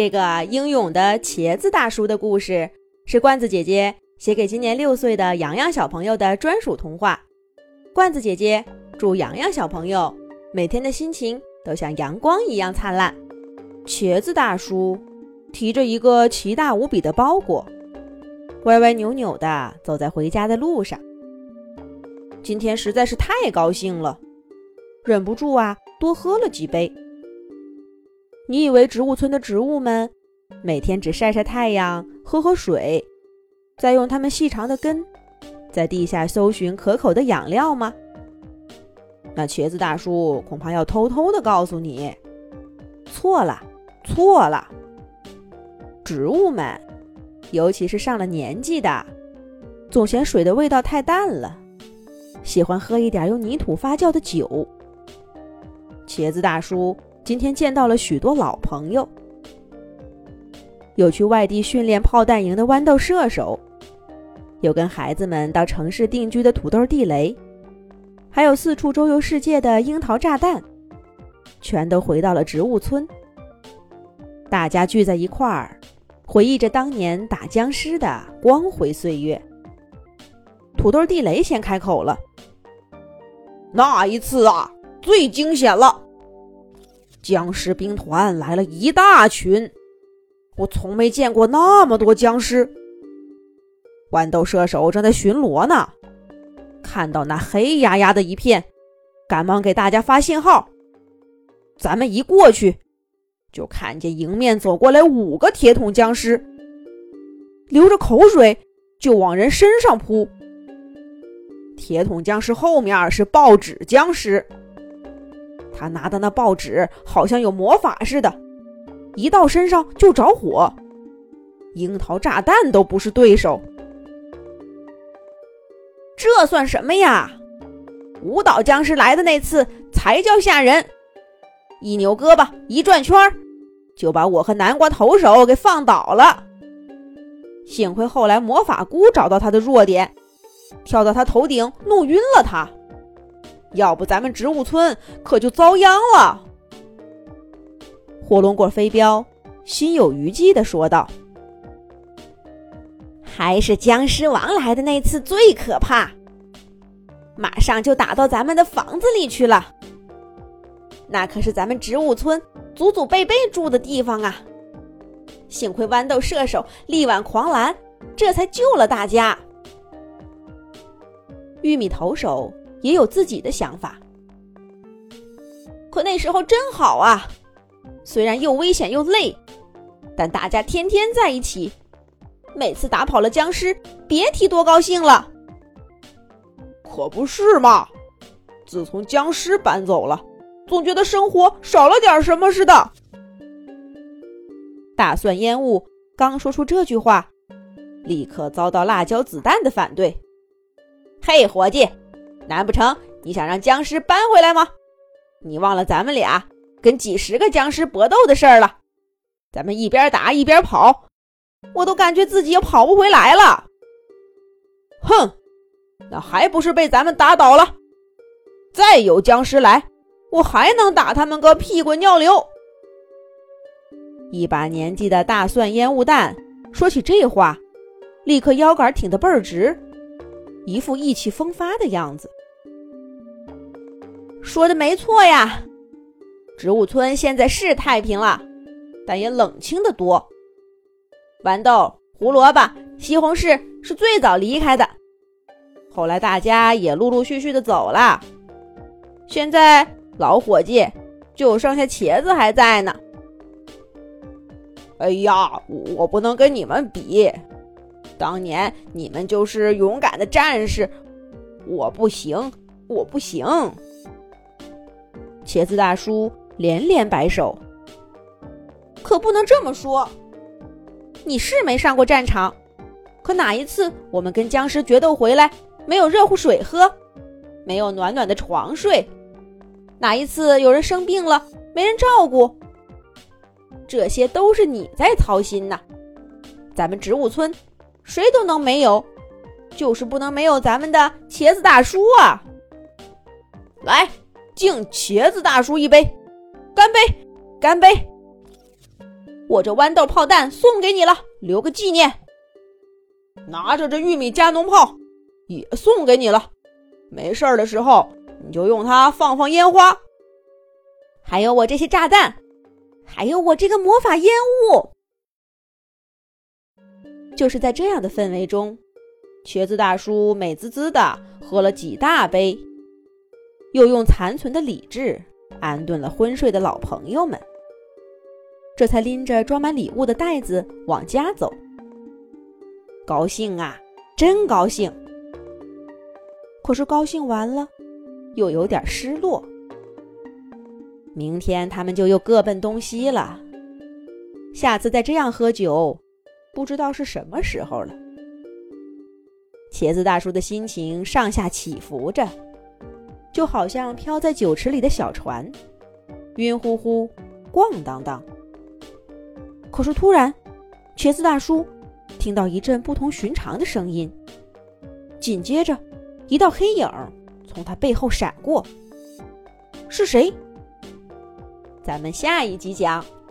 这个英勇的茄子大叔的故事，是罐子姐姐写给今年六岁的洋洋小朋友的专属童话。罐子姐姐祝洋洋小朋友每天的心情都像阳光一样灿烂。茄子大叔提着一个奇大无比的包裹，歪歪扭扭地走在回家的路上。今天实在是太高兴了，忍不住啊，多喝了几杯。你以为植物村的植物们每天只晒晒太阳、喝喝水，再用它们细长的根在地下搜寻可口的养料吗？那茄子大叔恐怕要偷偷的告诉你，错了，错了。植物们，尤其是上了年纪的，总嫌水的味道太淡了，喜欢喝一点用泥土发酵的酒。茄子大叔。今天见到了许多老朋友，有去外地训练炮弹营的豌豆射手，有跟孩子们到城市定居的土豆地雷，还有四处周游世界的樱桃炸弹，全都回到了植物村。大家聚在一块儿，回忆着当年打僵尸的光辉岁月。土豆地雷先开口了：“那一次啊，最惊险了。”僵尸兵团来了一大群，我从没见过那么多僵尸。豌豆射手正在巡逻呢，看到那黑压压的一片，赶忙给大家发信号。咱们一过去，就看见迎面走过来五个铁桶僵尸，流着口水就往人身上扑。铁桶僵尸后面是报纸僵尸。他拿的那报纸好像有魔法似的，一到身上就着火，樱桃炸弹都不是对手。这算什么呀？舞蹈僵尸来的那次才叫吓人，一扭胳膊一转圈就把我和南瓜投手给放倒了。幸亏后来魔法菇找到他的弱点，跳到他头顶弄晕了他。要不咱们植物村可就遭殃了。火龙果飞镖心有余悸地说道：“还是僵尸王来的那次最可怕，马上就打到咱们的房子里去了。那可是咱们植物村祖祖辈辈住的地方啊！幸亏豌豆射手力挽狂澜，这才救了大家。玉米投手。”也有自己的想法，可那时候真好啊！虽然又危险又累，但大家天天在一起，每次打跑了僵尸，别提多高兴了。可不是嘛！自从僵尸搬走了，总觉得生活少了点什么似的。大蒜烟雾刚说出这句话，立刻遭到辣椒子弹的反对。嘿，伙计！难不成你想让僵尸搬回来吗？你忘了咱们俩跟几十个僵尸搏斗的事儿了？咱们一边打一边跑，我都感觉自己要跑不回来了。哼，那还不是被咱们打倒了？再有僵尸来，我还能打他们个屁滚尿流。一把年纪的大蒜烟雾弹说起这话，立刻腰杆挺得倍儿直，一副意气风发的样子。说的没错呀，植物村现在是太平了，但也冷清的多。豌豆、胡萝卜、西红柿是最早离开的，后来大家也陆陆续续的走了。现在老伙计就剩下茄子还在呢。哎呀，我不能跟你们比，当年你们就是勇敢的战士，我不行，我不行。茄子大叔连连摆手，可不能这么说。你是没上过战场，可哪一次我们跟僵尸决斗回来，没有热乎水喝，没有暖暖的床睡？哪一次有人生病了，没人照顾？这些都是你在操心呐。咱们植物村，谁都能没有，就是不能没有咱们的茄子大叔啊！来。敬茄子大叔一杯，干杯，干杯！我这豌豆炮弹送给你了，留个纪念。拿着这玉米加农炮，也送给你了。没事儿的时候，你就用它放放烟花。还有我这些炸弹，还有我这个魔法烟雾。就是在这样的氛围中，茄子大叔美滋滋的喝了几大杯，又用残存的理智安顿了昏睡的老朋友们，这才拎着装满礼物的袋子往家走。高兴啊，真高兴！可是高兴完了，又有点失落。明天他们就又各奔东西了。下次再这样喝酒，不知道是什么时候了。茄子大叔的心情上下起伏着，就好像飘在酒池里的小船，晕乎乎、咣当当。可是突然，茄子大叔听到一阵不同寻常的声音，紧接着，一道黑影从他背后闪过。是谁？咱们下一集讲。